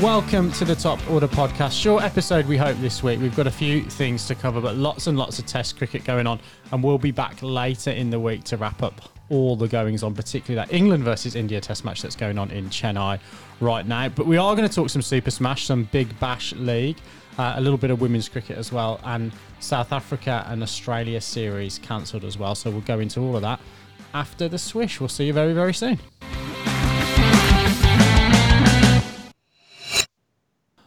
Welcome to the Top Order podcast. Short episode, we hope, this week. We've got a few things to cover, but lots and lots of Test cricket going on. And we'll be back later in the week to wrap up all the goings on, particularly that England versus India Test match that's going on in Chennai right now. But we are going to talk some Super Smash, some Big Bash League, uh, a little bit of women's cricket as well, and South Africa and Australia series cancelled as well. So we'll go into all of that after the swish. We'll see you very, very soon.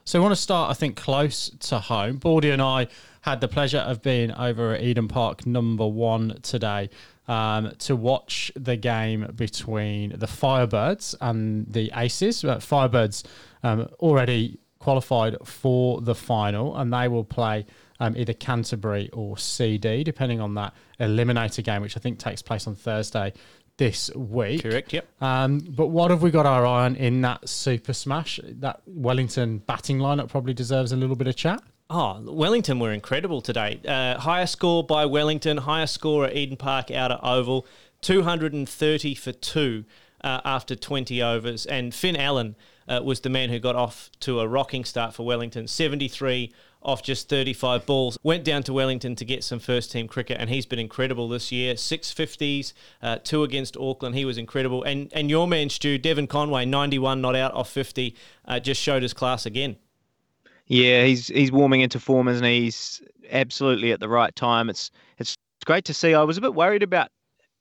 So we want to start, I think, close to home. Baldy and I had the pleasure of being over at Eden Park number one today um, to watch the game between the Firebirds and the Aces. Uh, Firebirds um, already qualified for the final, and they will play um, either Canterbury or CD, depending on that eliminator game, which I think takes place on Thursday this week. Correct, yep. Um, but what have we got our eye on in that Super Smash? That Wellington batting lineup probably deserves a little bit of chat. Oh, Wellington were incredible today. Uh, higher score by Wellington, higher score at Eden Park Outer Oval, 230 for two uh, after 20 overs. And Finn Allen uh, was the man who got off to a rocking start for Wellington, 73 off just 35 balls. Went down to Wellington to get some first team cricket, and he's been incredible this year. Six fifties, uh, two against Auckland. He was incredible. And and your man Stu Devon Conway, 91 not out off 50, uh, just showed his class again. Yeah, he's he's warming into form, isn't he? He's absolutely at the right time. It's it's great to see. I was a bit worried about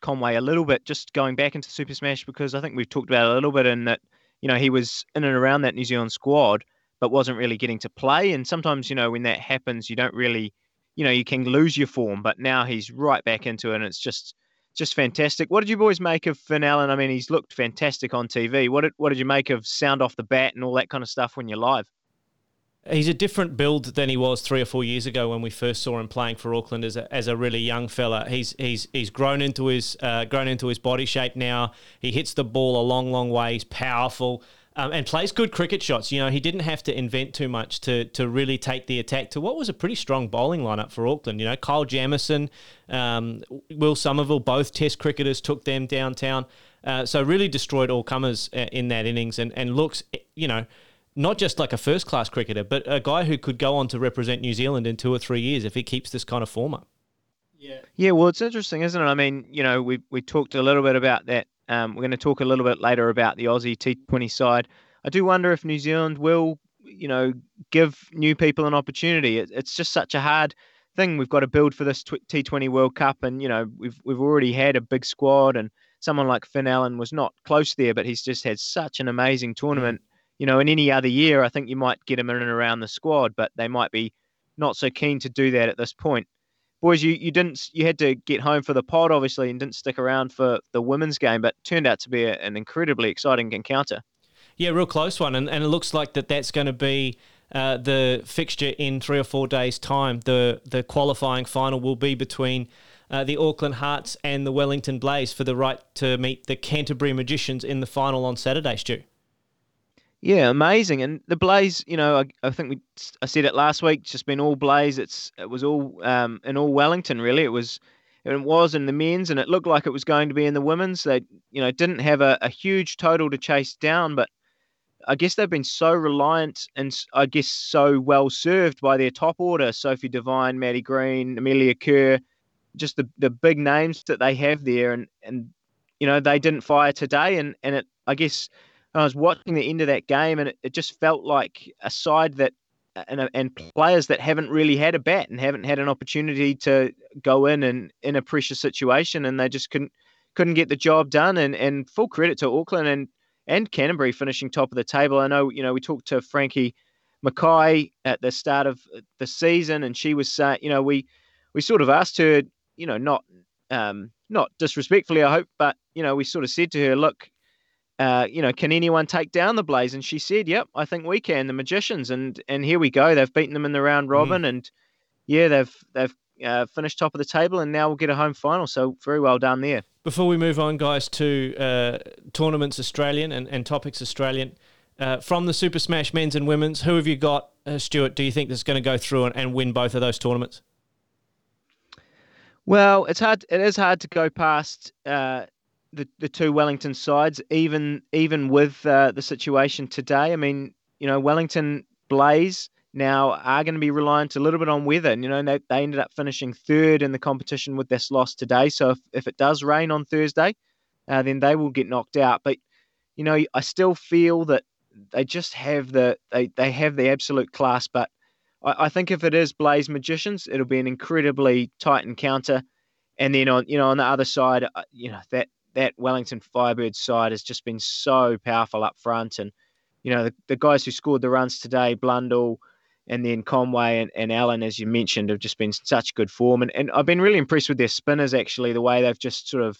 Conway a little bit, just going back into Super Smash because I think we've talked about a little bit in that you know he was in and around that New Zealand squad but wasn't really getting to play. And sometimes, you know, when that happens, you don't really, you know, you can lose your form. But now he's right back into it, and it's just just fantastic. What did you boys make of Finn Allen? I mean, he's looked fantastic on TV. What did what did you make of sound off the bat and all that kind of stuff when you're live? He's a different build than he was three or four years ago when we first saw him playing for Auckland as a, as a really young fella. He's he's he's grown into his uh, grown into his body shape now. He hits the ball a long, long way. He's powerful um, and plays good cricket shots. You know, he didn't have to invent too much to to really take the attack to what was a pretty strong bowling lineup for Auckland. You know, Kyle Jamieson, um, Will Somerville, both Test cricketers took them downtown. Uh, so really destroyed all comers uh, in that innings, and and looks, you know. Not just like a first class cricketer, but a guy who could go on to represent New Zealand in two or three years if he keeps this kind of form up. Yeah. Yeah, well, it's interesting, isn't it? I mean, you know, we we talked a little bit about that um, we're going to talk a little bit later about the Aussie T20 side. I do wonder if New Zealand will, you know, give new people an opportunity. It, it's just such a hard thing. We've got to build for this T20 World Cup, and you know, we've we've already had a big squad, and someone like Finn Allen was not close there, but he's just had such an amazing tournament. You know, in any other year, I think you might get him in and around the squad, but they might be not so keen to do that at this point boys, you, you didn't you had to get home for the pod obviously and didn't stick around for the women's game, but turned out to be a, an incredibly exciting encounter. Yeah, real close one, and and it looks like that that's going to be. Uh, the fixture in three or four days' time, the the qualifying final will be between uh, the Auckland Hearts and the Wellington Blaze for the right to meet the Canterbury Magicians in the final on Saturday, Stu. Yeah, amazing. And the Blaze, you know, I, I think we I said it last week. It's just been all Blaze. It's it was all um in all Wellington really. It was it was in the men's, and it looked like it was going to be in the women's. They you know didn't have a, a huge total to chase down, but I guess they've been so reliant and I guess so well served by their top order: Sophie Devine, Maddie Green, Amelia Kerr, just the the big names that they have there, and and you know they didn't fire today, and and it I guess I was watching the end of that game, and it, it just felt like a side that and, and players that haven't really had a bat and haven't had an opportunity to go in and in a pressure situation, and they just couldn't couldn't get the job done. And and full credit to Auckland and and Canterbury finishing top of the table. I know you know we talked to Frankie Mackay at the start of the season, and she was saying, you know, we we sort of asked her, you know, not um, not disrespectfully, I hope, but you know, we sort of said to her, look, uh, you know, can anyone take down the Blaze? And she said, "Yep, I think we can." The Magicians, and and here we go. They've beaten them in the round robin, mm. and yeah, they've they've uh, finished top of the table, and now we'll get a home final. So very well done there. Before we move on, guys, to uh, tournaments Australian and, and topics Australian. Uh, from the Super Smash men's and women's, who have you got, uh, Stuart? Do you think that's going to go through and, and win both of those tournaments? Well, it's hard. It is hard to go past uh, the, the two Wellington sides, even even with uh, the situation today. I mean, you know, Wellington Blaze now are going to be reliant a little bit on weather. And, you know, they, they ended up finishing third in the competition with this loss today. So if, if it does rain on Thursday, uh, then they will get knocked out. But, you know, I still feel that they just have the they, they have the absolute class. But I, I think if it is Blaze Magicians, it'll be an incredibly tight encounter. And then on you know on the other side, uh, you know that that Wellington Firebirds side has just been so powerful up front, and you know the, the guys who scored the runs today, Blundell, and then Conway and, and Allen, as you mentioned, have just been such good form. And, and I've been really impressed with their spinners, actually, the way they've just sort of.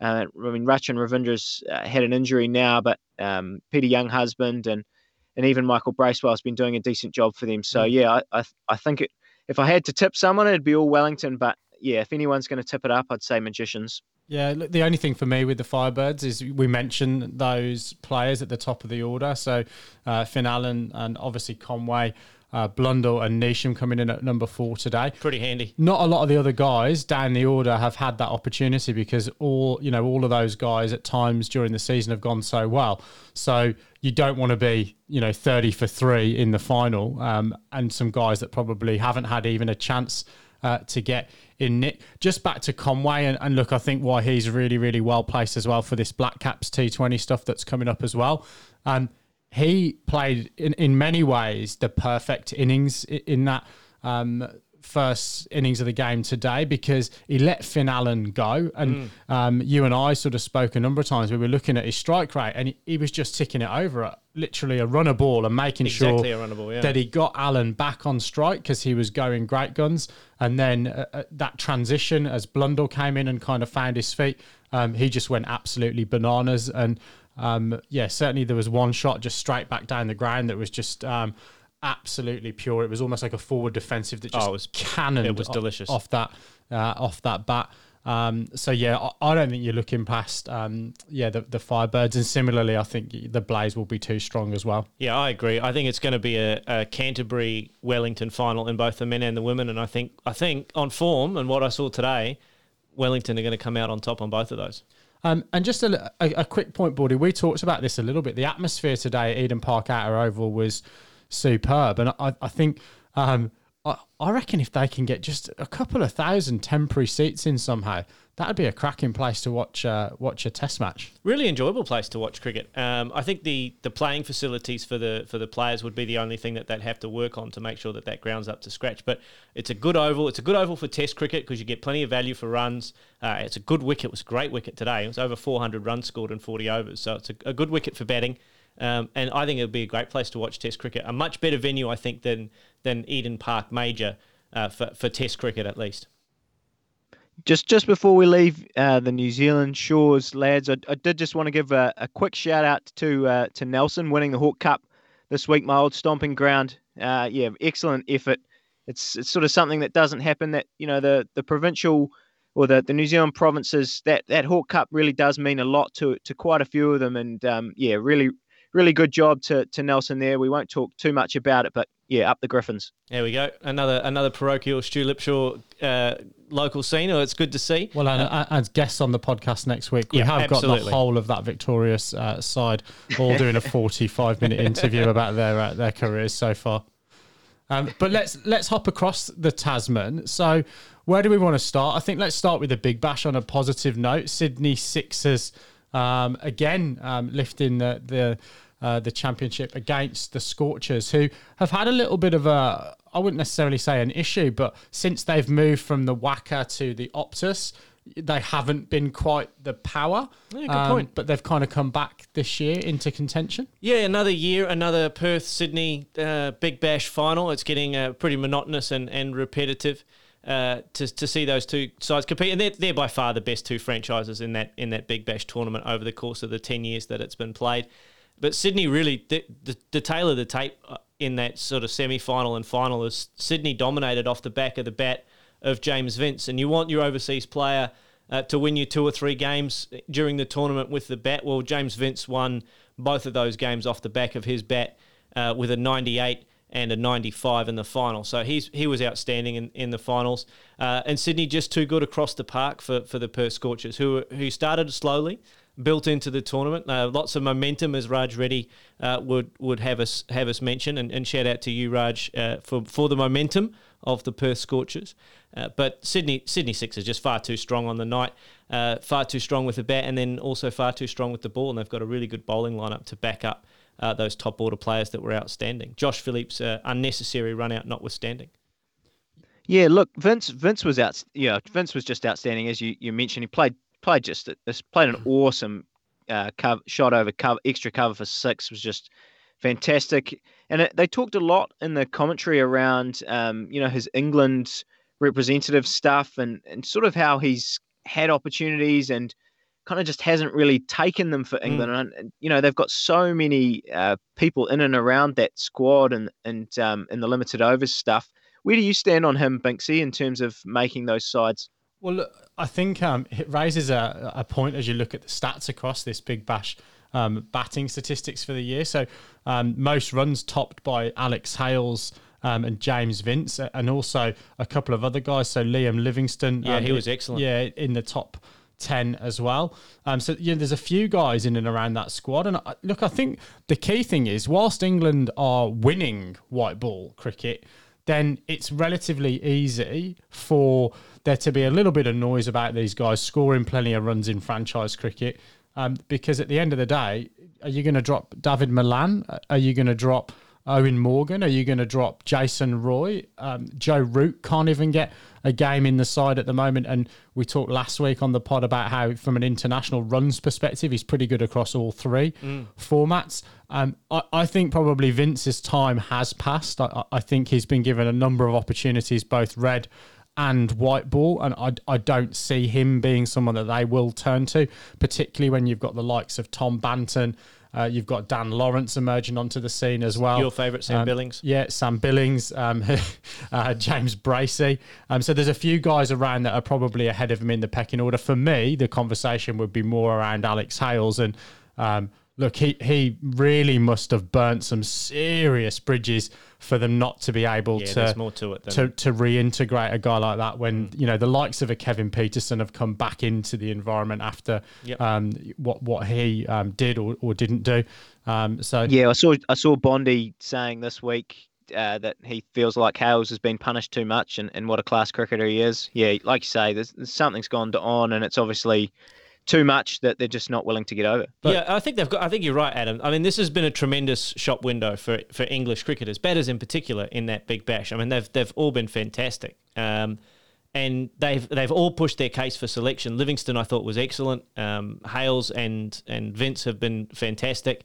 Uh, I mean, Rachin Ravindra's uh, had an injury now, but um, Peter Younghusband and and even Michael Bracewell's been doing a decent job for them. So yeah, I I, I think it, if I had to tip someone, it'd be all Wellington. But yeah, if anyone's going to tip it up, I'd say Magicians. Yeah, the only thing for me with the Firebirds is we mentioned those players at the top of the order. So uh, Finn Allen and obviously Conway uh, Blundell and Neesham coming in at number four today. Pretty handy. Not a lot of the other guys down the order have had that opportunity because all you know all of those guys at times during the season have gone so well. So you don't want to be you know thirty for three in the final, um, and some guys that probably haven't had even a chance uh, to get in Nick. Just back to Conway and, and, look, I think why he's really, really well placed as well for this Black Caps T20 stuff that's coming up as well. Um, he played in, in many ways the perfect innings in that um, first innings of the game today because he let Finn Allen go. And mm. um, you and I sort of spoke a number of times. We were looking at his strike rate and he, he was just ticking it over at literally a runner ball and making exactly sure ball, yeah. that he got Allen back on strike because he was going great guns. And then uh, uh, that transition as Blundell came in and kind of found his feet, um, he just went absolutely bananas. And um, yeah, certainly there was one shot just straight back down the ground that was just um, absolutely pure. It was almost like a forward defensive that just oh, it was, cannoned. It was delicious off, that uh, off that bat. Um, so yeah, I, I, don't think you're looking past um, yeah the, the Firebirds, and similarly, I think the Blaze will be too strong as well. Yeah, I agree. I think it's going to be a, a, Canterbury Wellington final in both the men and the women, and I think I think on form and what I saw today, Wellington are going to come out on top on both of those. Um, and just a, a, a, quick point, Bordy, we talked about this a little bit. The atmosphere today at Eden Park Outer Oval was superb. And I, I think, um, I, I reckon if they can get just a couple of thousand temporary seats in somehow, that'd be a cracking place to watch uh, watch a test match. Really enjoyable place to watch cricket. Um, I think the the playing facilities for the for the players would be the only thing that they'd have to work on to make sure that that ground's up to scratch. But it's a good oval. It's a good oval for Test cricket because you get plenty of value for runs. Uh, it's a good wicket. It was a great wicket today. It was over 400 runs scored in 40 overs, so it's a, a good wicket for batting. Um, and I think it would be a great place to watch Test cricket. A much better venue, I think, than than Eden Park Major uh, for for Test cricket at least. Just just before we leave uh, the New Zealand shores, lads, I, I did just want to give a, a quick shout out to uh, to Nelson winning the Hawke Cup this week, my old stomping ground. Uh, yeah, excellent effort. It's it's sort of something that doesn't happen. That you know the the provincial or the, the New Zealand provinces that that Hawke Cup really does mean a lot to to quite a few of them. And um, yeah, really really good job to to Nelson there. We won't talk too much about it, but yeah, up the Griffins. There we go. Another another parochial Stu Lipshaw uh, local scene. Oh, it's good to see. Well, and uh, as guests on the podcast next week, we yeah, have absolutely. got the whole of that victorious uh, side all doing a 45 minute interview about their uh, their careers so far. Um, but let's let's hop across the Tasman. So, where do we want to start? I think let's start with the Big Bash on a positive note. Sydney Sixers um, again um, lifting the the uh, the championship against the Scorchers, who have had a little bit of a, I wouldn't necessarily say an issue, but since they've moved from the WACA to the Optus, they haven't been quite the power. Yeah, good um, point. But they've kind of come back this year into contention. Yeah, another year, another Perth Sydney uh, Big Bash final. It's getting uh, pretty monotonous and, and repetitive. Uh, to, to see those two sides compete, and they're, they're by far the best two franchises in that in that Big Bash tournament over the course of the ten years that it's been played. But Sydney really, the, the, the tail of the tape uh, in that sort of semi final and final is Sydney dominated off the back of the bat of James Vince. And you want your overseas player uh, to win you two or three games during the tournament with the bat. Well, James Vince won both of those games off the back of his bat uh, with a 98 and a 95 in the final. So he's he was outstanding in, in the finals. Uh, and Sydney just too good across the park for, for the Perth Scorchers, who who started slowly built into the tournament. Uh, lots of momentum, as Raj Reddy uh, would would have us have us mention, and, and shout out to you, Raj, uh, for for the momentum of the Perth Scorchers. Uh, but Sydney Sydney Sixers just far too strong on the night, uh, far too strong with the bat, and then also far too strong with the ball. And they've got a really good bowling lineup to back up uh, those top order players that were outstanding. Josh Phillips' unnecessary run out notwithstanding. Yeah, look, Vince Vince was out. Yeah, Vince was just outstanding as you, you mentioned. He played played just played an awesome uh, cover, shot over cover, extra cover for six was just fantastic. And it, they talked a lot in the commentary around, um, you know, his England representative stuff and, and sort of how he's had opportunities and kind of just hasn't really taken them for England. Mm. And, and, you know, they've got so many uh, people in and around that squad and and um, in the limited overs stuff. Where do you stand on him, Binksy, in terms of making those sides? Well, look, I think um, it raises a, a point as you look at the stats across this big bash um, batting statistics for the year. So, um, most runs topped by Alex Hales. Um, and James Vince, and also a couple of other guys. So Liam Livingstone, yeah, um, he was excellent. Yeah, in the top 10 as well. Um, so, yeah, there's a few guys in and around that squad. And I, look, I think the key thing is, whilst England are winning white ball cricket, then it's relatively easy for there to be a little bit of noise about these guys scoring plenty of runs in franchise cricket. Um, because at the end of the day, are you going to drop David Malan? Are you going to drop Eoin Morgan? Are you going to drop Jason Roy? Um, Joe Root can't even get a game in the side at the moment. And we talked last week on the pod about how, from an international runs perspective, he's pretty good across all three mm. formats. Um, I, I, think probably Vince's time has passed. I, I, think he's been given a number of opportunities, both red and white ball, and I, I don't see him being someone that they will turn to, particularly when you've got the likes of Tom Banton uh, you've got Dan Lawrence emerging onto the scene as well. Your favourite, Sam um, Billings? Yeah, Sam Billings, um, uh, James Bracey. Um, so there's a few guys around that are probably ahead of him in the pecking order. For me, the conversation would be more around Alex Hales and um, look, he, he really must have burnt some serious bridges for them not to be able yeah, to more to, it to to reintegrate a guy like that when mm. you know the likes of a Kevin Pietersen have come back into the environment after yep. um, what what he um, did or, or didn't do. Um, so yeah, I saw I saw Bondi saying this week uh, that he feels like Hales has been punished too much and, and what a class cricketer he is. Yeah, like you say, there's, there's something's gone on and it's obviously too much that they're just not willing to get over. But yeah, I think they've got. I think you're right, Adam. I mean, this has been a tremendous shop window for for English cricketers, batters in particular, in that Big Bash. I mean, they've they've all been fantastic. Um, and they've they've all pushed their case for selection. Livingstone, I thought, was excellent. Um, Hales and and Vince have been fantastic,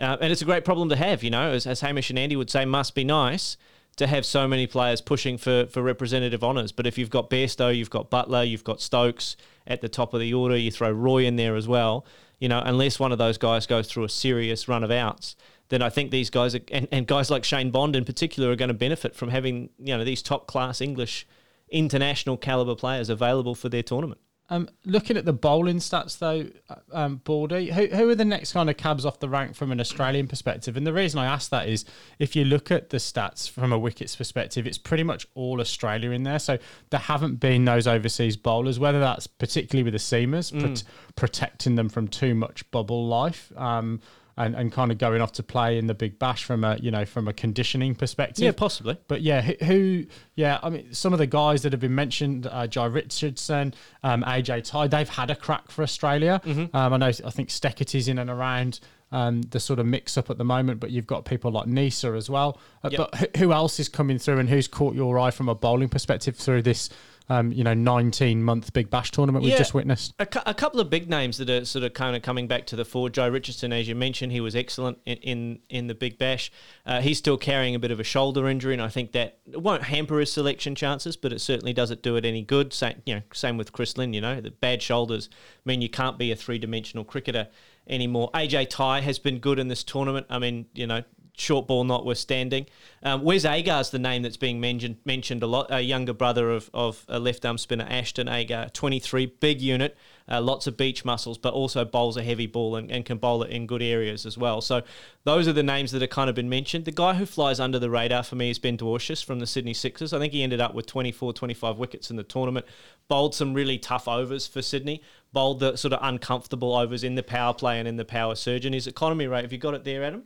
uh, and it's a great problem to have. You know, as, as Hamish and Andy would say, must be nice to have so many players pushing for, for representative honours. But if you've got Bairstow, you've got Buttler, you've got Stokes at the top of the order, you throw Roy in there as well, you know, unless one of those guys goes through a serious run of outs, then I think these guys, are, and, and guys like Shane Bond in particular, are going to benefit from having, you know, these top class English international caliber players available for their tournament. Um, looking at the bowling stats though, uh, um, Baldy, who, who are the next kind of cabs off the rank from an Australian perspective? And the reason I ask that is if you look at the stats from a wickets perspective, it's pretty much all Australia in there. So there haven't been those overseas bowlers, whether that's particularly with the seamers, mm. protecting them from too much bubble life. Um, and, and kind of going off to play in the Big Bash from a you know from a conditioning perspective. Yeah, possibly. But yeah, who, yeah, I mean some of the guys that have been mentioned, uh, Jhye Richardson, um, AJ Tye, they've had a crack for Australia. Mm-hmm. Um, I know I think Steketee in and around. Um, the sort of mix up at the moment, but you've got people like Neser as well. Uh, yep. But who else is coming through and who's caught your eye from a bowling perspective through this um, you know, 19 month Big Bash tournament we've just witnessed. A, cu- a, couple of big names that are sort of kind of coming back to the fore. Jhye Richardson, as you mentioned, he was excellent in, in, in the Big Bash. Uh, he's still carrying a bit of a shoulder injury, and I think that won't hamper his selection chances, but it certainly doesn't do it any good. Same, you know, same with Chris Lynn, you know, the bad shoulders mean you can't be a three dimensional cricketer anymore. AJ Tye has been good in this tournament. I mean, you know, short ball notwithstanding. Um, Wes Agar's the name that's being mentioned mentioned a lot. A younger brother of, of a left arm spinner, Ashton Agar, 23, big unit, uh, lots of beach muscles, but also bowls a heavy ball and, and can bowl it in good areas as well. So those are the names that have kind of been mentioned. The guy who flies under the radar for me is Ben Dwarshuis from the Sydney Sixers. I think he ended up with 24, 25 wickets in the tournament, bowled some really tough overs for Sydney, bowled the sort of uncomfortable overs in the power play and in the power surge. And his economy rate, have you got it there, Adam?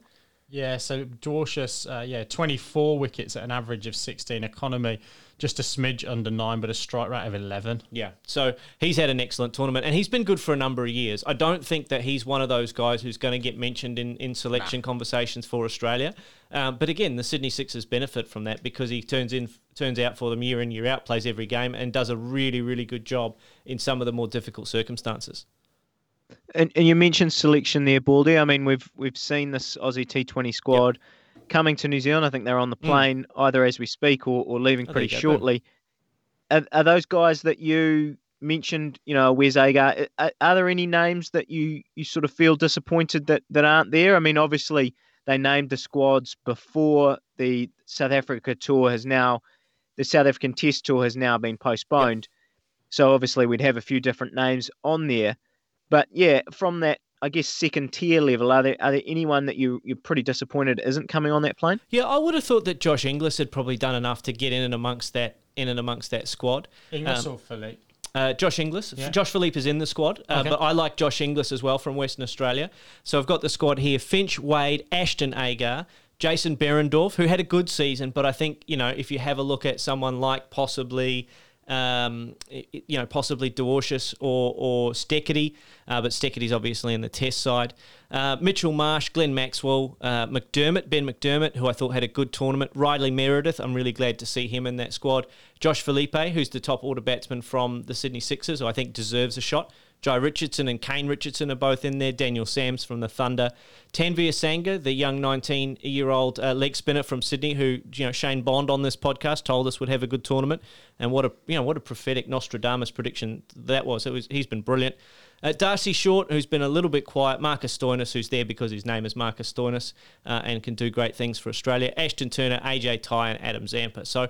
Yeah, so Dwarshuis, uh, yeah, 24 wickets at an average of 16 economy, just a smidge under nine, but a strike rate of 11. Yeah, so he's had an excellent tournament and he's been good for a number of years. I don't think that he's one of those guys who's going to get mentioned in, in selection nah. conversations for Australia. Um, but again, the Sydney Sixers benefit from that because he turns in turns out for them year in year out, plays every game, and does a really really good job in some of the more difficult circumstances. And, and you mentioned selection there, Baldy. I mean, we've we've seen this Aussie T20 squad yep. coming to New Zealand. I think they're on the mm. plane mm. either as we speak or, or leaving pretty shortly. Are, are, those guys that you mentioned, you know, Wes Agar, are, are, there any names that you, you sort of feel disappointed that, that aren't there? I mean, obviously, they named the squads before the South Africa tour has now, the South African Test tour has now been postponed. Yep. So obviously, we'd have a few different names on there. But yeah, from that, I guess second tier level, are there are there anyone that you you're pretty disappointed isn't coming on that plane? Yeah, I would have thought that Josh Inglis had probably done enough to get in and amongst that in and amongst that squad. Inglis um, or Philippe? Uh, Josh Inglis. Yeah. Josh Philippe is in the squad, uh, okay. but I like Josh Inglis as well from Western Australia. So I've got the squad here: Finch, Wade, Ashton Agar, Jason Behrendorff, who had a good season, but I think you know if you have a look at someone like possibly um, you know, possibly Dwarshuis or, or Steketee, uh, but Steketee's obviously in the test side. Uh, Mitchell Marsh, Glenn Maxwell, uh, McDermott, Ben McDermott, who I thought had a good tournament. Riley Meredith, I'm really glad to see him in that squad. Josh Philippe, who's the top order batsman from the Sydney Sixers, who I think deserves a shot. Jhye Richardson and Kane Richardson are both in there. Daniel Sams from the Thunder. Tanveer Sangha, the young 19 year old uh, leg spinner from Sydney, who you know Shane Bond on this podcast told us would have a good tournament. And what a you know what a prophetic Nostradamus prediction that was. It was he's been brilliant. Uh, Darcy Short, who's been a little bit quiet. Marcus Stoinis, who's there because his name is Marcus Stoinis uh, and can do great things for Australia. Ashton Turner, AJ Tye, and Adam Zampa. So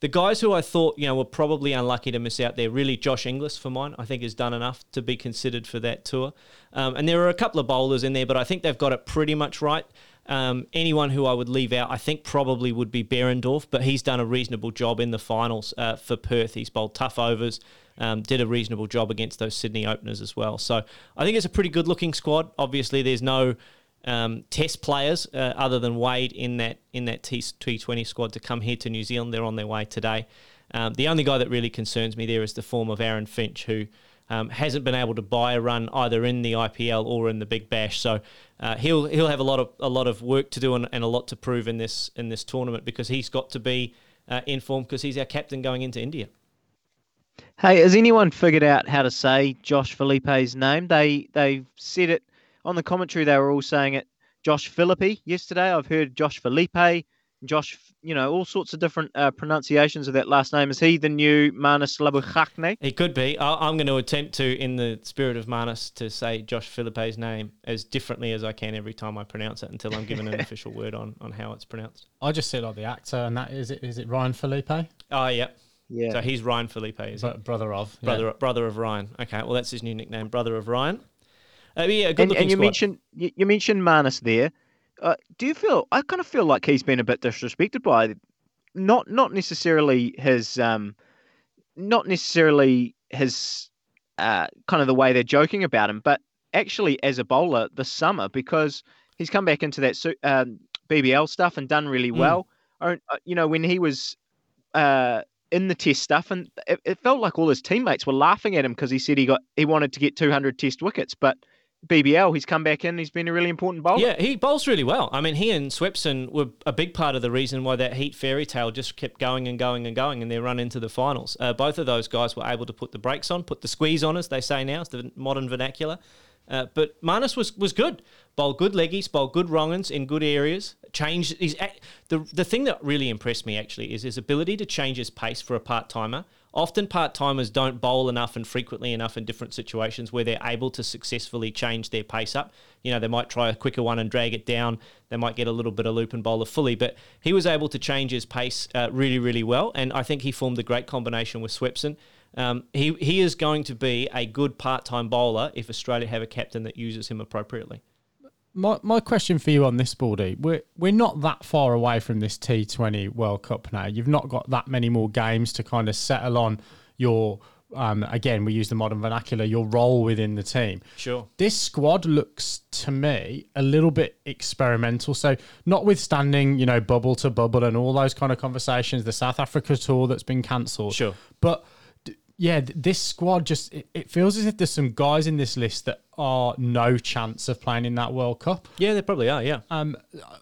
the guys who I thought, you know, were probably unlucky to miss out there, really Josh Inglis for mine, I think has done enough to be considered for that tour. Um, and there are a couple of bowlers in there, but I think they've got it pretty much right. Um, anyone who I would leave out, I think probably would be Behrendorff, but he's done a reasonable job in the finals uh, for Perth. He's bowled tough overs, um, did a reasonable job against those Sydney openers as well. So I think it's a pretty good looking squad. Obviously, there's no um, test players uh, other than Wade in that in that T Twenty squad to come here to New Zealand. They're on their way today. Um, the only guy that really concerns me there is the form of Aaron Finch, who um, hasn't been able to buy a run either in the IPL or in the Big Bash. So uh, he'll he'll have a lot of a lot of work to do and, and, a lot to prove in this in this tournament because he's got to be uh, in form because he's our captain going into India. Hey, has anyone figured out how to say Josh Felipe's name? They they said it on the commentary, they were all saying it. Josh Philippi yesterday. I've heard Josh Felipe, Josh, you know, all sorts of different uh, pronunciations of that last name. Is he the new Marnus Labuschagne? He could be. I'm going to attempt to, in the spirit of Marnus, to say Josh Philippe's name as differently as I can every time I pronounce it until I'm given an official word on, on how it's pronounced. I just said like the actor, and that is it. Is it Ryan Phillippe? Oh yeah. Yeah. So he's Ryan Phillippe, is Br- brother of brother yeah. brother of Ryan. Okay, well that's his new nickname, brother of Ryan. Uh, yeah, good and, and you squad. mentioned you, you mentioned Marnus there. Uh, do you feel? I kind of feel like he's been a bit disrespected by, not not necessarily his, um, not necessarily his, uh, kind of the way they're joking about him, but actually as a bowler this summer because he's come back into that um, BBL stuff and done really hmm. well. Mm. You know, when he was uh, in the test stuff, and it, it, felt like all his teammates were laughing at him because he said he got he wanted to get 200 test wickets, but BBL, he's come back in. He's been a really important bowler. Yeah, he bowls really well. I mean, he and Swepson were a big part of the reason why that Heat fairy tale just kept going and going and going, and they run into the finals. Uh, both of those guys were able to put the brakes on, put the squeeze on, as they say now, it's the modern vernacular, Uh, but Marnus was was good. Bowled good leggies, bowled good wrong'uns in good areas. Changed his the the thing that really impressed me actually is his ability to change his pace for a part timer. Often part timers don't bowl enough and frequently enough in different situations where they're able to successfully change their pace up. You know, they might try a quicker one and drag it down. They might get a little bit of loop and bowler fully, but he was able to change his pace uh, really, really well. And I think he formed a great combination with Swepson. Um, he, he is going to be a good part time bowler if Australia have a captain that uses him appropriately. My, my question for you on this, Baldy, we're we're not that far away from this T20 World Cup now. You've not got that many more games to kind of settle on your um, again, we use the modern vernacular, your role within the team. Sure. This squad looks to me a little bit experimental. So, notwithstanding, you know, bubble to bubble and all those kind of conversations, the South Africa tour that's been cancelled. Sure. But yeah, this squad just it, it, feels as if there's some guys in this list that are no chance of playing in that World Cup. Yeah, they probably are. Yeah. Um,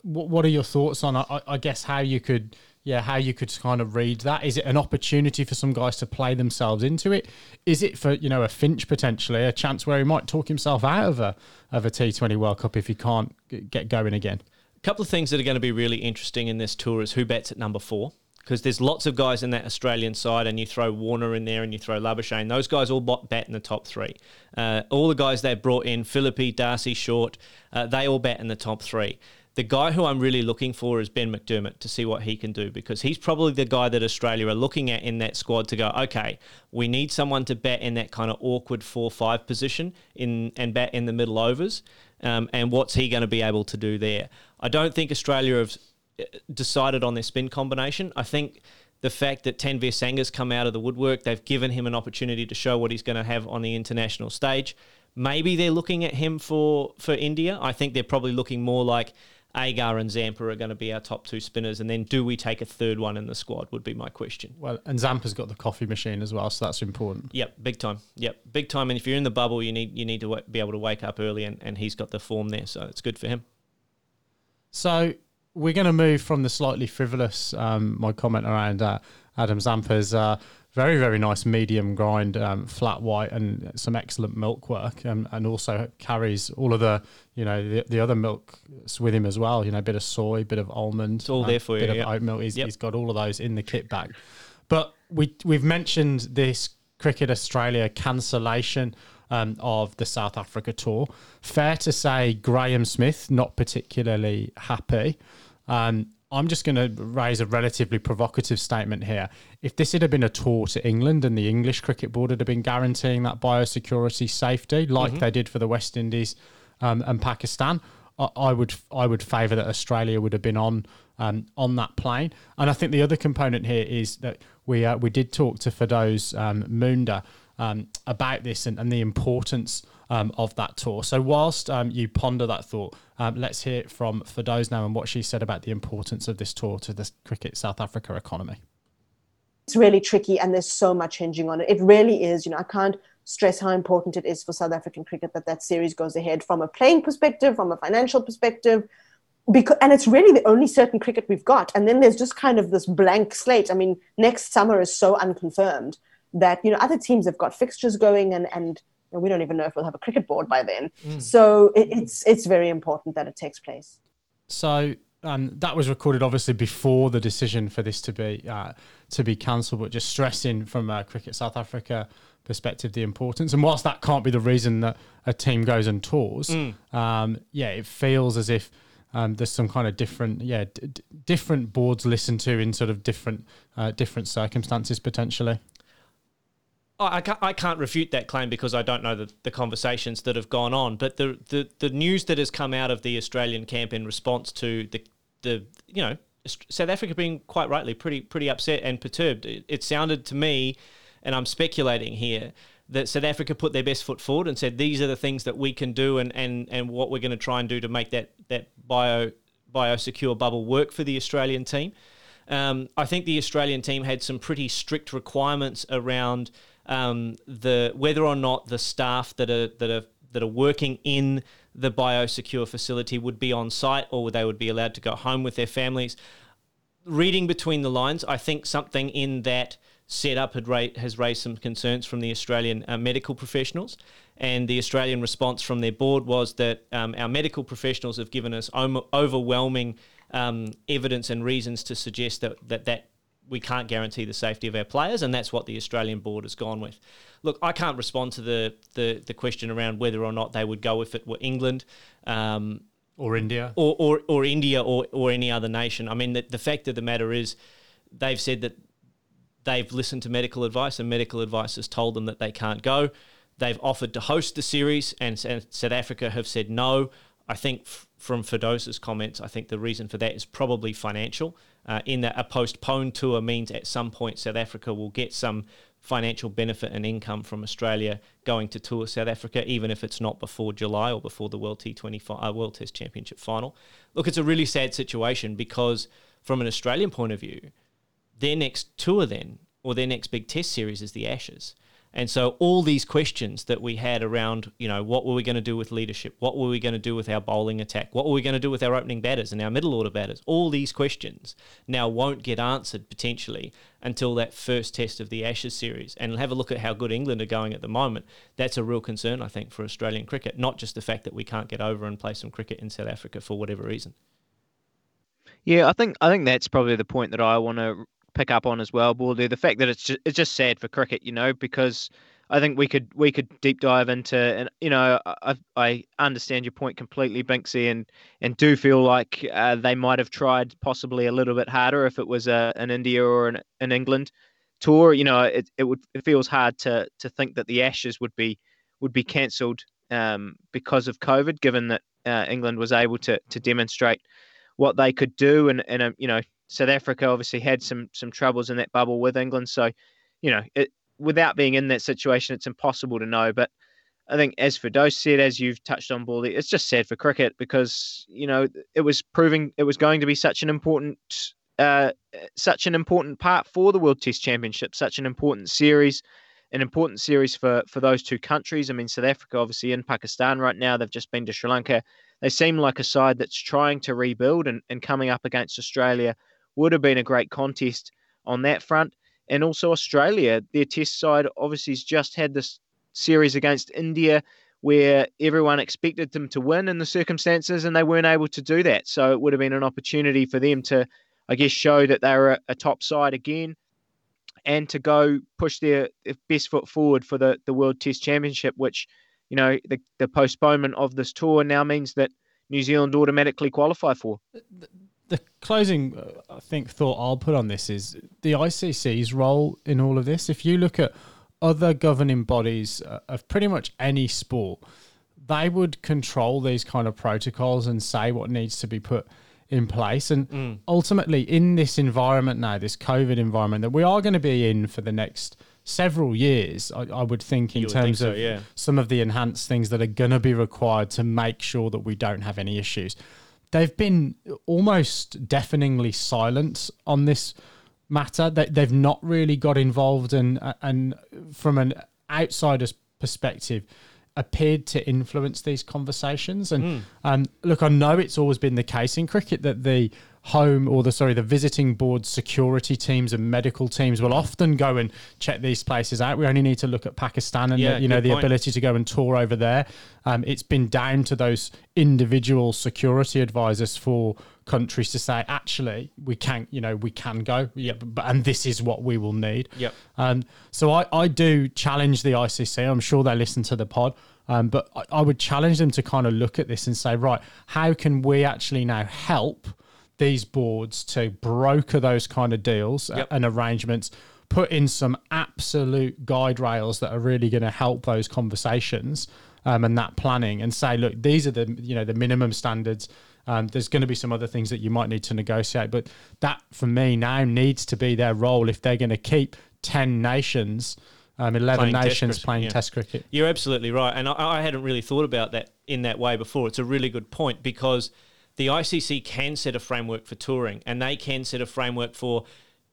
what, what are your thoughts on? I, I guess how you could, yeah, how you could kind of read that. Is it an opportunity for some guys to play themselves into it? Is it for you know a Finch potentially a chance where he might talk himself out of a of a T20 World Cup if he can't get going again? A couple of things that are going to be really interesting in this tour is who bets at number four because there's lots of guys in that Australian side, and you throw Warner in there and you throw Labuschagne. Those guys all bat in the top three. Uh, all the guys they've brought in, Philippe, Darcy, Short, uh, they all bat in the top three. The guy who I'm really looking for is Ben McDermott to see what he can do because he's probably the guy that Australia are looking at in that squad to go, okay, we need someone to bat in that kind of awkward 4 5 position in and bat in the middle overs. Um, and what's he going to be able to do there? I don't think Australia have decided on their spin combination. I think the fact that Tanveer Sangha's come out of the woodwork, they've given him an opportunity to show what he's going to have on the international stage. Maybe they're looking at him for, for India. I think they're probably looking more like Agar and Zampa are going to be our top two spinners, and then do we take a third one in the squad? Would be my question. Well, and Zampa's got the coffee machine as well, so that's important. Yep, big time. Yep, big time. And if you're in the bubble, you need you need to be able to wake up early, and, and he's got the form there, so it's good for him. So we're going to move from the slightly frivolous, um, my comment around uh, Adam Zampa's uh, very, very nice medium grind, um, flat white, and some excellent milk work, um, and also carries all of the, you know, the, the other milks with him as well. You know, a bit of soy, bit of almond, it's all there for you. Bit yep. of oat milk. He's, yep. he's got all of those in the kit bag. But we we've mentioned this Cricket Australia cancellation um, of the South Africa tour. Fair to say, Graeme Smith not particularly happy. Um, I'm just going to raise a relatively provocative statement here. If this had been a tour to England and the English Cricket Board had been guaranteeing that biosecurity safety, like mm-hmm. they did for the West Indies um, and Pakistan, I, I would I would favour that Australia would have been on um, on that plane. And I think the other component here is that we uh, we did talk to Firdose um, Moonda um, about this and, and the importance um, of that tour. So, whilst um, you ponder that thought, um, let's hear from Firdose now and what she said about the importance of this tour to the cricket South Africa economy. It's really tricky, and there's so much hinging on it. It really is. You know, I can't stress how important it is for South African cricket that that series goes ahead from a playing perspective, from a financial perspective. Because, and it's really the only certain cricket we've got. And then there's just kind of this blank slate. I mean, next summer is so unconfirmed that you know other teams have got fixtures going and and we don't even know if we'll have a cricket board by then. Mm. So it, it's it's very important that it takes place. So um, that was recorded obviously before the decision for this to be uh, to be cancelled, but just stressing from a cricket South Africa perspective the importance. And whilst that can't be the reason that a team goes and tours, mm. um, yeah, it feels as if. Um, there's some kind of different, yeah, d- different boards listened to in sort of different, uh, different circumstances potentially. I can't, I can't refute that claim because I don't know the, the conversations that have gone on. But the, the, the news that has come out of the Australian camp in response to the the you know South Africa being quite rightly pretty pretty upset and perturbed. It, it sounded to me, and I'm speculating here, that South Africa put their best foot forward and said these are the things that we can do and and, and what we're going to try and do to make that that bio biosecure bubble work for the Australian team. Um, I think the Australian team had some pretty strict requirements around um, the whether or not the staff that are that are that are working in the biosecure facility would be on site or they would be allowed to go home with their families. Reading between the lines, I think something in that setup had ra- has raised some concerns from the Australian uh, medical professionals. And the Australian response from their board was that um, our medical professionals have given us om- overwhelming um, evidence and reasons to suggest that, that that we can't guarantee the safety of our players, and that's what the Australian board has gone with. Look, I can't respond to the the, the question around whether or not they would go if it were England. Um, or India, or, or, or India, or, or any other nation. I mean, the, the fact of the matter is, they've said that they've listened to medical advice, and medical advice has told them that they can't go. They've offered to host the series, and, and South Africa have said no. I think f- from Firdose's comments, I think the reason for that is probably financial. Uh, in that a postponed tour means at some point South Africa will get some financial benefit and income from Australia going to tour South Africa, even if it's not before July or before the World T20 uh, World Test Championship final. Look, it's a really sad situation because from an Australian point of view, their next tour then or their next big Test series is the Ashes. And so all these questions that we had around, you know, what were we going to do with leadership? What were we going to do with our bowling attack? What were we going to do with our opening batters and our middle order batters? All these questions now won't get answered potentially until that first test of the Ashes series. And have a look at how good England are going at the moment. That's a real concern, I think, for Australian cricket, not just the fact that we can't get over and play some cricket in South Africa for whatever reason. Yeah, I think I think that's probably the point that I want to pick up on as well, Baldy. The fact that it's just, it's just sad for cricket, you know, because I think we could we could deep dive into and you know I I understand your point completely, Binksy, and and do feel like uh, they might have tried possibly a little bit harder if it was a, an India or an, an England tour. You know, it, it would it feels hard to to think that the Ashes would be would be cancelled um, because of COVID, given that uh, England was able to to demonstrate what they could do, and and um, you know South Africa obviously had some some troubles in that bubble with England. So, you know, it, without being in that situation, it's impossible to know. But I think, as Firdose said, as you've touched on, Baldy, it's just sad for cricket because you know it was proving it was going to be such an important, uh, such an important part for the World Test Championship, such an important series, an important series for for those two countries. I mean, South Africa obviously in Pakistan right now. They've just been to Sri Lanka. They seem like a side that's trying to rebuild and, and coming up against Australia would have been a great contest on that front. And also Australia, their test side obviously has just had this series against India where everyone expected them to win in the circumstances and they weren't able to do that. So it would have been an opportunity for them to, I guess, show that they were a, top side again and to go push their, their best foot forward for the, the World Test Championship, which, you know, the, the postponement of this tour now means that New Zealand automatically qualify for the closing, uh, I think, thought I'll put on this is the ICC's role in all of this. If you look at other governing bodies uh, of pretty much any sport, they would control these kind of protocols and say what needs to be put in place. And mm. ultimately, in this environment now, this COVID environment that we are going to be in for the next several years, I, I would think, in terms think so, of yeah. some of the enhanced things that are going to be required to make sure that we don't have any issues they've been almost deafeningly silent on this matter. They, they've not really got involved, and and from an outsider's perspective, appeared to influence these conversations. And mm. um, look, I know it's always been the case in cricket that the home or the sorry the visiting board security teams and medical teams will often go and check these places out. We only need to look at Pakistan and yeah, the, you know the point. ability to go and tour over there. Um, it's been down to those individual security advisors for countries to say actually we can you know we can go yeah but and this is what we will need yep um so i i do challenge the icc i'm sure they listen to the pod um, but I, I would challenge them to kind of look at this and say right how can we actually now help these boards to broker those kind of deals yep. and arrangements, put in some absolute guide rails that are really going to help those conversations um, and that planning, and say, look, these are the you know the minimum standards. Um, there's going to be some other things that you might need to negotiate, but that for me now needs to be their role if they're going to keep ten nations. Um, 11 playing nations test playing yeah. test cricket. You're absolutely right. And I, I hadn't really thought about that in that way before. It's a really good point because the ICC can set a framework for touring and they can set a framework for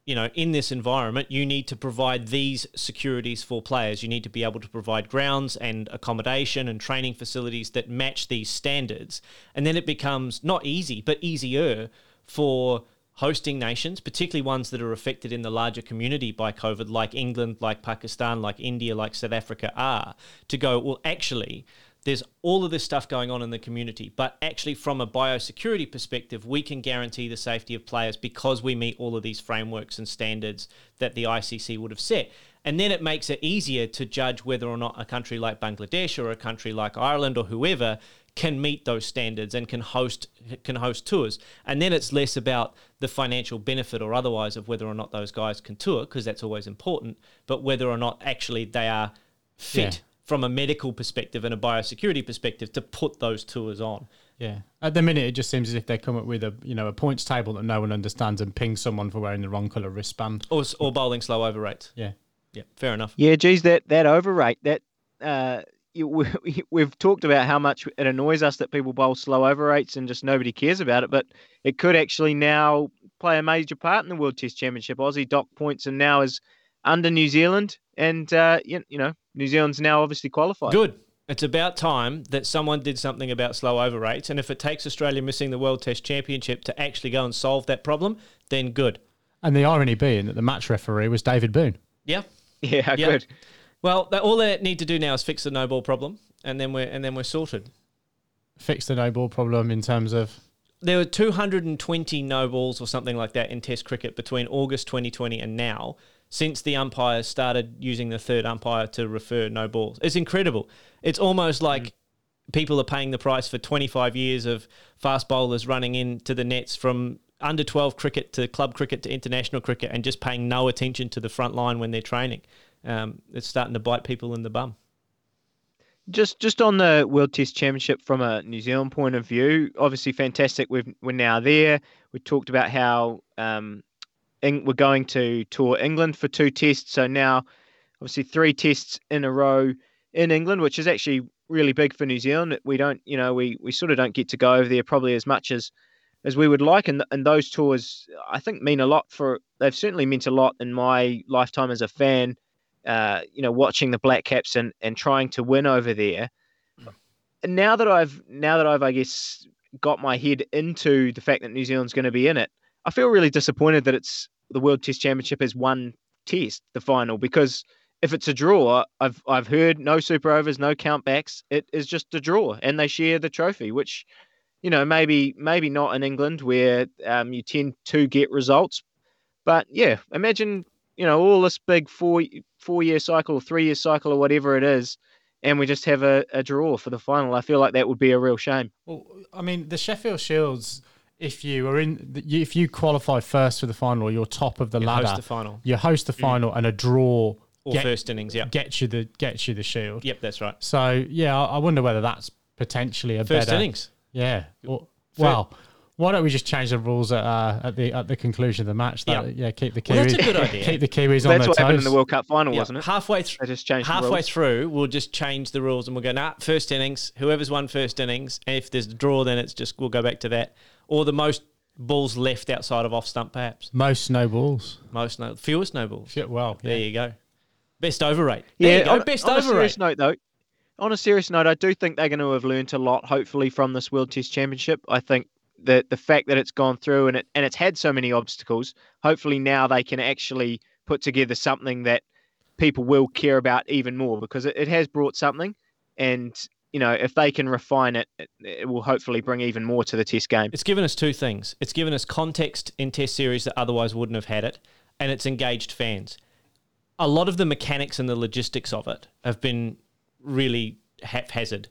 you know, in this environment, you need to provide these securities for players. You need to be able to provide grounds and accommodation and training facilities that match these standards. And then it becomes not easy, but easier for hosting nations, particularly ones that are affected in the larger community by COVID, like England, like Pakistan, like India, like South Africa are, to go, well, actually, there's all of this stuff going on in the community, but actually, from a biosecurity perspective, we can guarantee the safety of players because we meet all of these frameworks and standards that the ICC would have set. And then it makes it easier to judge whether or not a country like Bangladesh or a country like Ireland or whoever can meet those standards and can host can host tours. And then it's less about the financial benefit or otherwise of whether or not those guys can tour because that's always important, but whether or not actually they are fit Yeah. From a medical perspective and a biosecurity perspective to put those tours on. Yeah. At the minute, it just seems as if they come up with a you know a points table that no one understands and ping someone for wearing the wrong color wristband. Or, or bowling slow over rates. Yeah. Yeah, fair enough. Yeah, geez, that that overrate that uh, you, we, we've talked about how much it annoys us that people bowl slow overrates and just nobody cares about it, but it could actually now play a major part in the World Test Championship. Aussie dock points and now is under New Zealand, and uh, you, you know New Zealand's now obviously qualified. Good. It's about time that someone did something about slow over rates. And if it takes Australia missing the World Test Championship to actually go and solve that problem, then good. And the irony being that the match referee was David Boon. Yeah. Yeah, Yeah. good. Well, all they need to do now is fix the no ball problem, and then we're and then we're sorted. Fix the no ball problem in terms of There were 220 no balls or something like that in Test cricket between August 2020 and now, since the umpires started using the third umpire to refer no balls. It's incredible. It's almost like people are paying the price for 25 years of fast bowlers running into the nets from under 12 cricket to club cricket to international cricket and just paying no attention to the front line when they're training. Um, it's starting to bite people in the bum. Just just on the World Test Championship from a New Zealand point of view, obviously fantastic. We've, we're now there. We talked about how um, we're going to tour England for two tests. So now, obviously, three tests in a row in England, which is actually really big for New Zealand. We don't, you know, we, we sort of don't get to go over there probably as much as as we would like. And and those tours, I think, mean a lot for. They've certainly meant a lot in my lifetime as a fan uh, you know, watching the Black Caps and, and trying to win over there. And now that I've now that I've I guess got my head into the fact that New Zealand's going to be in it, I feel really disappointed that it's the World Test Championship is one test, the final, because if it's a draw, I've I've heard no super overs, no countbacks. It is just a draw, and they share the trophy, which you know maybe maybe not in England where um, you tend to get results, but yeah, imagine you know all this big four four year cycle three year cycle or whatever it is, and we just have a, a draw for the final. I feel like that would be a real shame. Well, I mean, the Sheffield Shields. If you are in, if you qualify first for the final, or you're top of the You ladder. host the final You host the final, and a draw or get- first innings. Yeah. gets you the gets you the shield. Yep, that's right. So yeah, I I wonder whether that's potentially a First better. innings. Yeah. Well, well, why don't we just change the rules at uh, at the at the conclusion of the match? That, Yeah. yeah. Keep the Kiwis. Well, that's a good idea. Keep the Kiwis on That's what happened in the World Cup final, Yeah, wasn't it? halfway through. They just changed halfway rules. through, we'll just change the rules and we'll go, nah, first innings, whoever's won first innings, and if there's a draw, then it's just, we'll go back to that. Or the most balls left outside of off stump, perhaps. Most no balls. Most no, fewest no balls. Shit, well, There yeah. you go. Best over rate. There Yeah, you go. on, Best on a serious rate. note, though, on a serious note, I do think they're going to have learnt a lot, hopefully, from this World Test Championship. I think that the fact that it's gone through and it and it's had so many obstacles, hopefully now they can actually put together something that people will care about even more because it, it has brought something, and you know if they can refine it, it, will hopefully bring even more to the Test game. It's given us two things. It's given us context in test series that otherwise wouldn't have had it, and it's engaged fans. A lot of the mechanics and the logistics of it have been really haphazard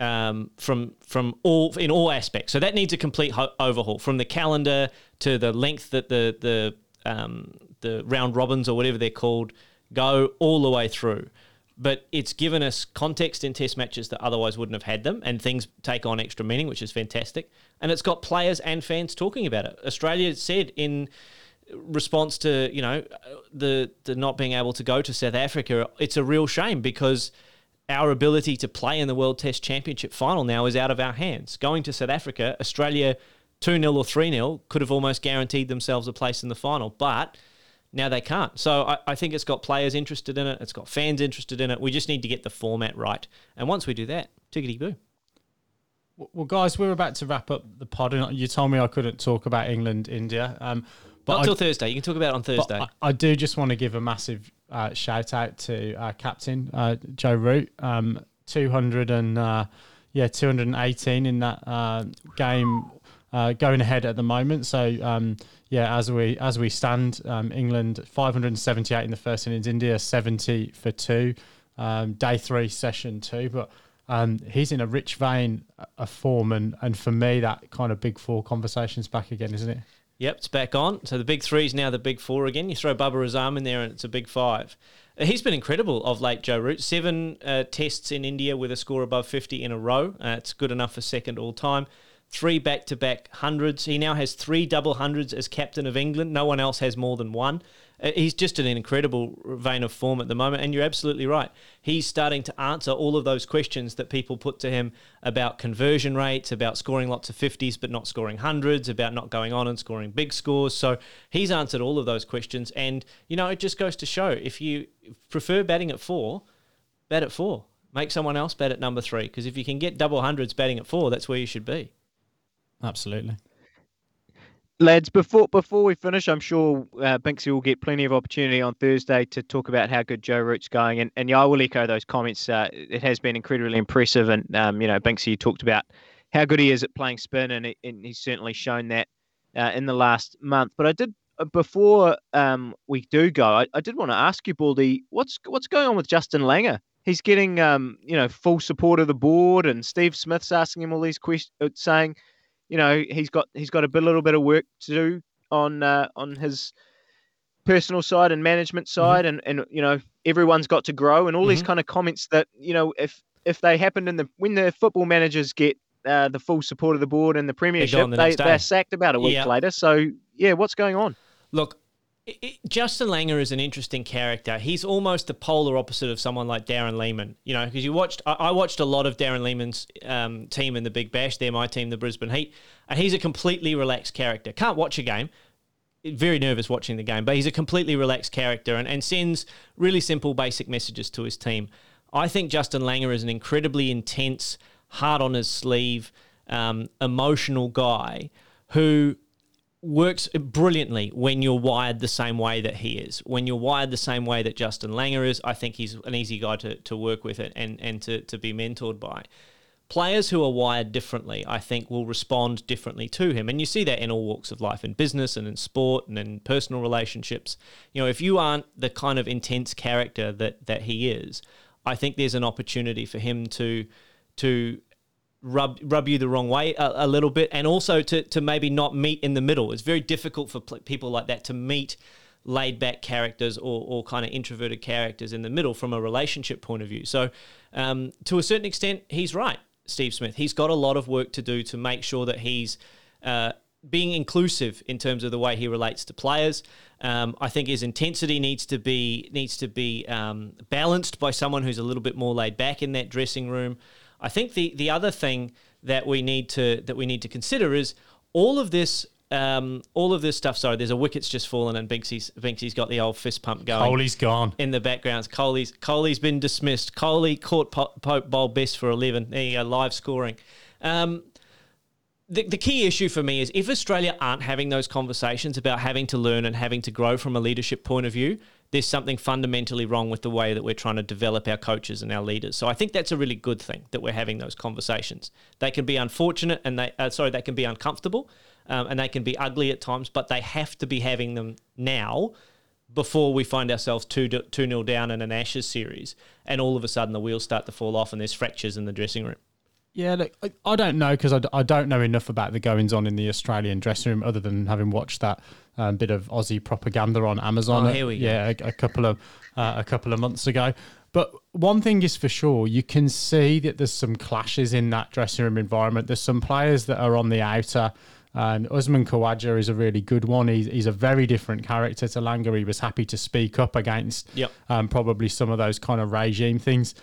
um, from from all in all aspects. So that needs a complete ho- overhaul from the calendar to the length that the the um, the round robins or whatever they're called go all the way through. But it's given us context in test matches that otherwise wouldn't have had them, and things take on extra meaning, which is fantastic. And it's got players and fans talking about it. Australia said in response to you know the the not being able to go to South Africa, it's a real shame because our ability to play in the World Test Championship final now is out of our hands. Going to South Africa, Australia 2 0 or 3 0 could have almost guaranteed themselves a place in the final, but now they can't. So I, I think it's got players interested in it, it's got fans interested in it. We just need to get the format right. And once we do that, tickety boo. Well, guys, we're about to wrap up the pod, and you told me I couldn't talk about England, India. Um, but Not until Thursday. You can talk about it on Thursday. I, I, do just want to give a massive uh, shout out to our captain uh, Joe Root. Um, two hundred and uh, yeah, two hundred and eighteen in that uh, game. Uh, going ahead at the moment, so um, yeah, as we as we stand, um, England 578 in the first innings, India 70 for two, um, day three, session two. But um, he's in a rich vein of form, and and for me, that kind of big four conversation's back again, isn't it? Yep, it's back on. So the big three is now the big four again. You throw Babar Azam in there, and it's a big five. He's been incredible of late, Joe Root. Seven uh, tests in India with a score above 50 in a row. Uh, it's good enough for second all time three back to back hundreds. He now has three double hundreds as captain of England. No one else has more than one. Uh, he's just in an incredible vein of form at the moment. And you're absolutely right. He's starting to answer all of those questions that people put to him about conversion rates, about scoring lots of 50s but not scoring hundreds, about not going on and scoring big scores. So he's answered all of those questions. And, you know, it just goes to show if you prefer batting at four, bat at four. Make someone else bat at number three. Because if you can get double hundreds batting at four, that's where you should be. Absolutely. Lads, before before we finish, I'm sure uh, Binksy will get plenty of opportunity on Thursday to talk about how good Joe Root's going, and, and yeah, I will echo those comments. Uh, it has been incredibly impressive, and um, you know, Binksy talked about how good he is at playing spin, and, and he's certainly shown that uh, in the last month. But I did uh, before um, we do go, I, I did want to ask you, Baldy, what's what's going on with Justin Langer? He's getting um, you know full support of the board, and Steve Smith's asking him all these questions, uh, saying you know he's got he's got a bit, little bit of work to do on uh, on his personal side and management mm-hmm. side, mm-hmm. and and you know everyone's got to grow, and all mm-hmm. these kind of comments that you know if if they happened in the when the football managers get uh, the full support of the board and the premiership, the they, they're sacked about a week yep. later. So yeah, what's going on? Look, it, Justin Langer is an interesting character. He's almost the polar opposite of someone like Darren Lehmann. You know, because you watched, I, I, watched a lot of Darren Lehmann's um, team in the Big Bash. They're my team, the Brisbane Heat, and he's a completely relaxed character. Can't watch a game. Very nervous watching the game, but he's a completely relaxed character and, and sends really simple, basic messages to his team. I think Justin Langer is an incredibly intense, hard on his sleeve, um, emotional guy who works brilliantly when you're wired the same way that he is. When you're wired the same way that Justin Langer is, I think he's an easy guy to, to work with it and, and to, to be mentored by. Players who are wired differently, I think, will respond differently to him. And you see that in all walks of life, in business and in sport and in personal relationships. You know, if you aren't the kind of intense character that, that he is, I think there's an opportunity for him to to rub rub you the wrong way a, a, little bit, and also to to maybe not meet in the middle. It's very difficult for pl- people like that to meet laid back characters or, or kind of introverted characters in the middle from a relationship point of view. So, um, to a certain extent, he's right, Steve Smith. He's got a lot of work to do to make sure that he's uh, being inclusive in terms of the way he relates to players. Um, I think his intensity needs to be needs to be um, balanced by someone who's a little bit more laid back in that dressing room. I think the the other thing that we need to that we need to consider is all of this um, all of this stuff. Sorry, there's a wicket's just fallen, and Binksy's Binksy's got the old fist pump going. Kohli's gone in the background. Kohli's Kohli's been dismissed. Kohli caught Pope bowl Bess for eleven. There you go, live scoring. Um, the, the key issue for me is if Australia aren't having those conversations about having to learn and having to grow from a leadership point of view, there's something fundamentally wrong with the way that we're trying to develop our coaches and our leaders. So I think that's a really good thing that we're having those conversations. They can be unfortunate and they, uh, sorry, they can be uncomfortable um, and they can be ugly at times, but they have to be having them now before we find ourselves 2 2 nil down in an Ashes series and all of a sudden the wheels start to fall off and there's fractures in the dressing room. Yeah, look, I, I don't know because I, I don't know enough about the goings on in the Australian dressing room other than having watched that um, bit of Aussie propaganda on Amazon. Oh, here we go. Yeah, a, a couple of uh, a couple of months ago. But one thing is for sure, you can see that there's some clashes in that dressing room environment. There's some players that are on the outer. Usman Khawaja is a really good one. He's, he's a very different character to Langer. He was happy to speak up against yep. um, probably some of those kind of regime things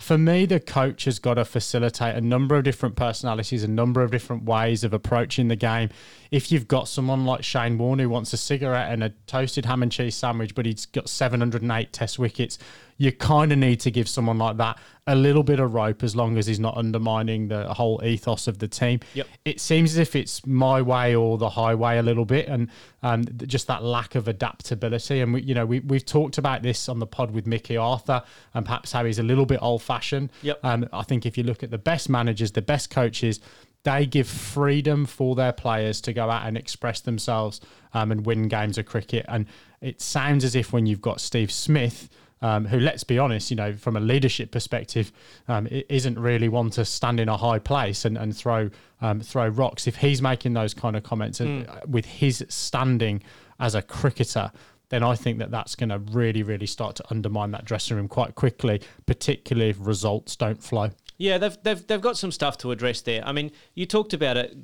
for me, the coach has got to facilitate a number of different personalities, a number of different ways of approaching the game. If you've got someone like Shane Warne who wants a cigarette and a toasted ham and cheese sandwich, but he's got 708 test wickets, you kind of need to give someone like that a little bit of rope as long as he's not undermining the whole ethos of the team. Yep. It seems as if it's my way or the highway a little bit, and um, just that lack of adaptability. And we, you know, we we've talked about this on the pod with Mickey Arthur, and perhaps how he's a little bit old fashioned. Yep. Um, I think if you look at the best managers, the best coaches, they give freedom for their players to go out and express themselves um, and win games of cricket. And it sounds as if when you've got Steve Smith um, who, let's be honest, you know, from a leadership perspective, um, isn't really one to stand in a high place and, and throw um, throw rocks. If he's making those kind of comments mm. with his standing as a cricketer, then I think that that's going to really, really start to undermine that dressing room quite quickly, particularly if results don't flow. Yeah, they've, they've, they've got some stuff to address there. I mean, you talked about it.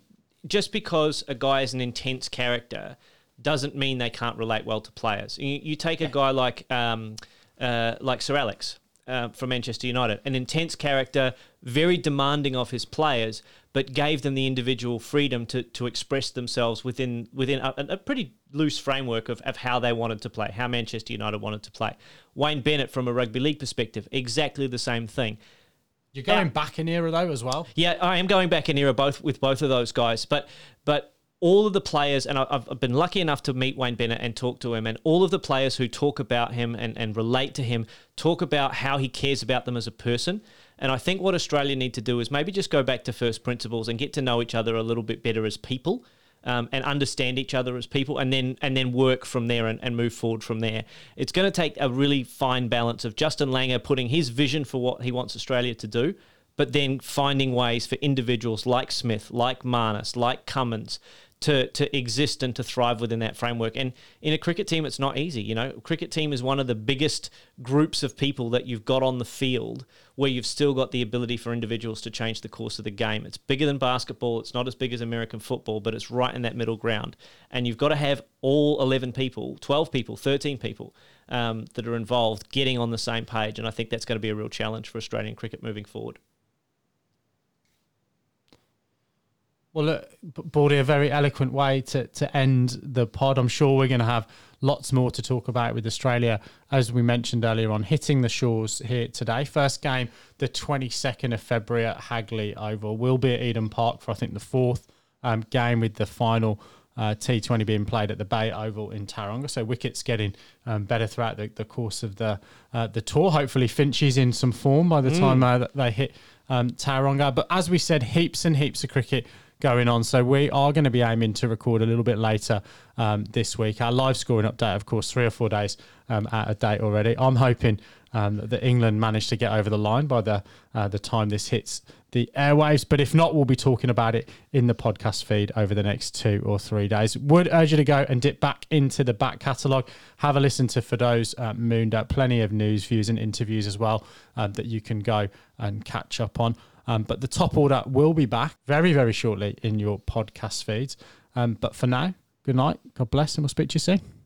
Just because a guy is an intense character doesn't mean they can't relate well to players. You, you take a guy like um, uh, like Sir Alex uh, from Manchester United, an intense character, very demanding of his players, but gave them the individual freedom to, to express themselves within within a, a, pretty loose framework of, of how they wanted to play, how Manchester United wanted to play. Wayne Bennett, from a rugby league perspective, exactly the same thing. You're going back in era though as well. Yeah, I am going back in era both with both of those guys, but but all of the players, and I've, been lucky enough to meet Wayne Bennett and talk to him, and all of the players who talk about him and, and relate to him talk about how he cares about them as a person. And I think what Australia need to do is maybe just go back to first principles and get to know each other a little bit better as people. Um, and understand each other as people, and then and then work from there and, and move forward from there. It's going to take a really fine balance of Justin Langer putting his vision for what he wants Australia to do, but then finding ways for individuals like Smith, like Marnus, like Cummins, to to exist and to thrive within that framework. And in a cricket team, it's not easy. You know, cricket team is one of the biggest groups of people that you've got on the field where you've still got the ability for individuals to change the course of the game. It's bigger than basketball. It's not as big as American football, but it's right in that middle ground. And you've got to have all 11 people, 12 people, 13 people um, that are involved getting on the same page. And I think that's going to be a real challenge for Australian cricket moving forward. Well, look, Baldy, a very eloquent way to, to end the pod. I'm sure we're going to have lots more to talk about with Australia, as we mentioned earlier on, hitting the shores here today. First game, the 22nd of February at Hagley Oval. We'll be at Eden Park for, I think, the fourth um, game with the final uh, T20 being played at the Bay Oval in Tauranga. So wickets getting um, better throughout the, the course of the uh, the tour. Hopefully Finch is in some form by the mm. time uh, they hit um, Tauranga. But as we said, heaps and heaps of cricket going on. So we are going to be aiming to record a little bit later um, this week. Our live scoring update, of course, three or four days um, out of date already. I'm hoping um, that England managed to get over the line by the uh, the time this hits the airwaves. But if not, we'll be talking about it in the podcast feed over the next two or three days. Would urge you to go and dip back into the back catalogue, have a listen to Firdose uh, Moonda, plenty of news, views, and interviews as well uh, that you can go and catch up on. Um, but the top order will be back very, very shortly in your podcast feeds. Um, but for now, good night. God bless, and we'll speak to you soon.